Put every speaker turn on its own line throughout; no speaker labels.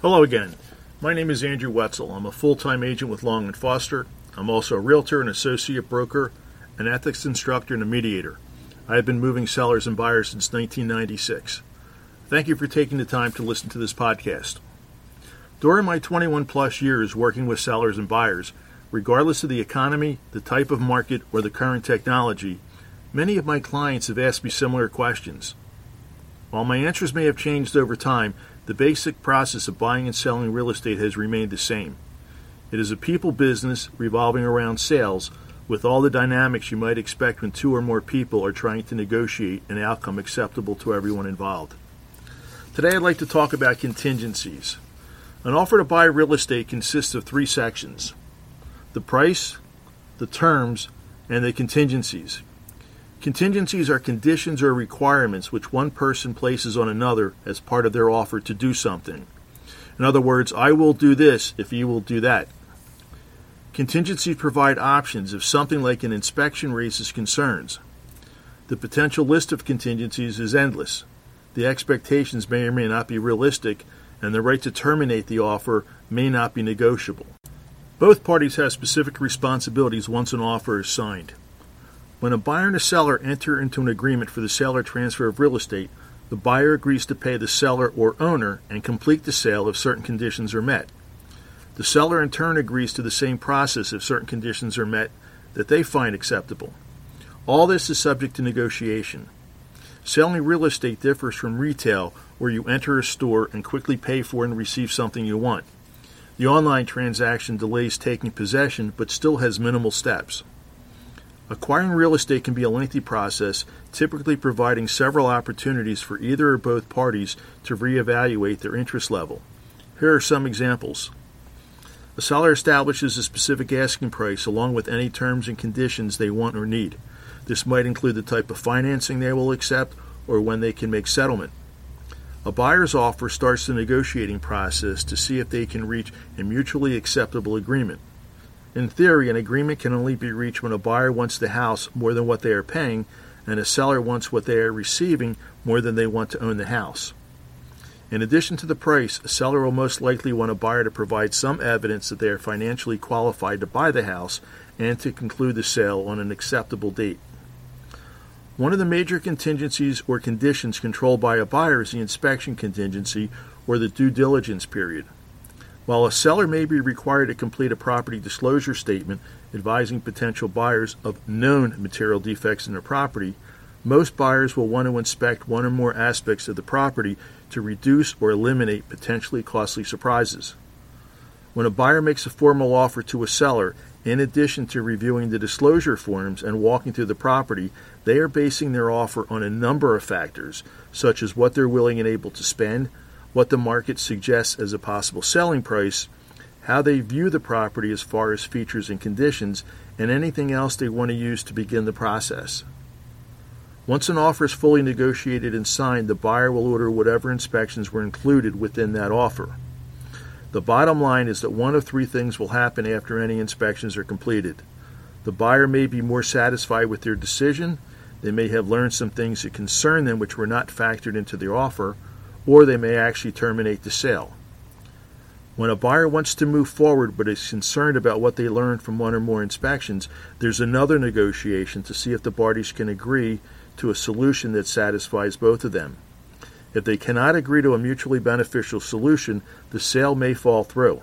Hello again. My name is Andrew Wetzel. I'm a full-time agent with Long Foster. I'm also a realtor, an associate broker, an ethics instructor, and a mediator. I have been moving sellers and buyers since 1996. Thank you for taking the time to listen to this podcast. During my 21 plus years working with sellers and buyers, regardless of the economy, the type of market, or the current technology, many of my clients have asked me similar questions. While my answers may have changed over time, the basic process of buying and selling real estate has remained the same. It is a people business revolving around sales, with all the dynamics you might expect when two or more people are trying to negotiate an outcome acceptable to everyone involved. Today I'd like to talk about contingencies. An offer to buy real estate consists of three sections the price, the terms, and the contingencies. Contingencies are conditions or requirements which one person places on another as part of their offer to do something. In other words, I will do this if you will do that. Contingencies provide options if something like an inspection raises concerns. The potential list of contingencies is endless. The expectations may or may not be realistic, and the right to terminate the offer may not be negotiable. Both parties have specific responsibilities once an offer is signed. When a buyer and a seller enter into an agreement for the sale or transfer of real estate, the buyer agrees to pay the seller or owner and complete the sale if certain conditions are met. The seller in turn agrees to the same process if certain conditions are met that they find acceptable. All this is subject to negotiation. Selling real estate differs from retail, where you enter a store and quickly pay for and receive something you want. The online transaction delays taking possession but still has minimal steps. Acquiring real estate can be a lengthy process, typically providing several opportunities for either or both parties to reevaluate their interest level. Here are some examples. A seller establishes a specific asking price along with any terms and conditions they want or need. This might include the type of financing they will accept or when they can make settlement. A buyer's offer starts the negotiating process to see if they can reach a mutually acceptable agreement. In theory, an agreement can only be reached when a buyer wants the house more than what they are paying, and a seller wants what they are receiving more than they want to own the house. In addition to the price, a seller will most likely want a buyer to provide some evidence that they are financially qualified to buy the house and to conclude the sale on an acceptable date. One of the major contingencies or conditions controlled by a buyer is the inspection contingency or the due diligence period. While a seller may be required to complete a property disclosure statement advising potential buyers of known material defects in their property, most buyers will want to inspect one or more aspects of the property to reduce or eliminate potentially costly surprises. When a buyer makes a formal offer to a seller, in addition to reviewing the disclosure forms and walking through the property, they are basing their offer on a number of factors, such as what they're willing and able to spend, what the market suggests as a possible selling price, how they view the property as far as features and conditions, and anything else they want to use to begin the process. Once an offer is fully negotiated and signed, the buyer will order whatever inspections were included within that offer. The bottom line is that one of three things will happen after any inspections are completed. The buyer may be more satisfied with their decision, they may have learned some things that concern them which were not factored into their offer, or they may actually terminate the sale. When a buyer wants to move forward but is concerned about what they learned from one or more inspections, there's another negotiation to see if the parties can agree to a solution that satisfies both of them. If they cannot agree to a mutually beneficial solution, the sale may fall through.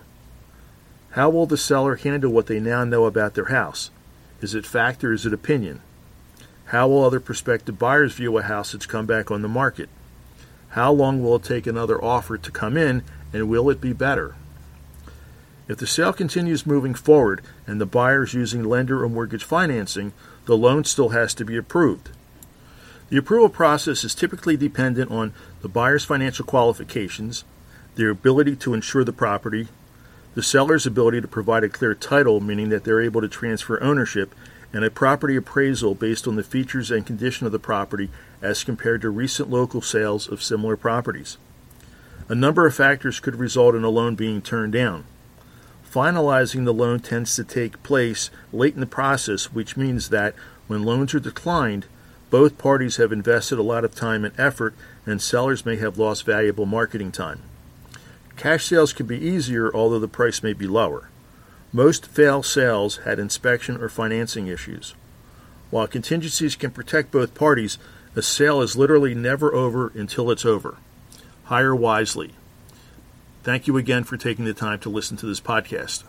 How will the seller handle what they now know about their house? Is it fact or is it opinion? How will other prospective buyers view a house that's come back on the market? How long will it take another offer to come in, and will it be better? If the sale continues moving forward and the buyer is using lender or mortgage financing, the loan still has to be approved. The approval process is typically dependent on the buyer's financial qualifications, their ability to insure the property, the seller's ability to provide a clear title, meaning that they're able to transfer ownership, and a property appraisal based on the features and condition of the property as compared to recent local sales of similar properties. A number of factors could result in a loan being turned down. Finalizing the loan tends to take place late in the process, which means that when loans are declined, both parties have invested a lot of time and effort, and sellers may have lost valuable marketing time. Cash sales can be easier, although the price may be lower. Most fail sales had inspection or financing issues. While contingencies can protect both parties, a sale is literally never over until it's over. Hire wisely. Thank you again for taking the time to listen to this podcast.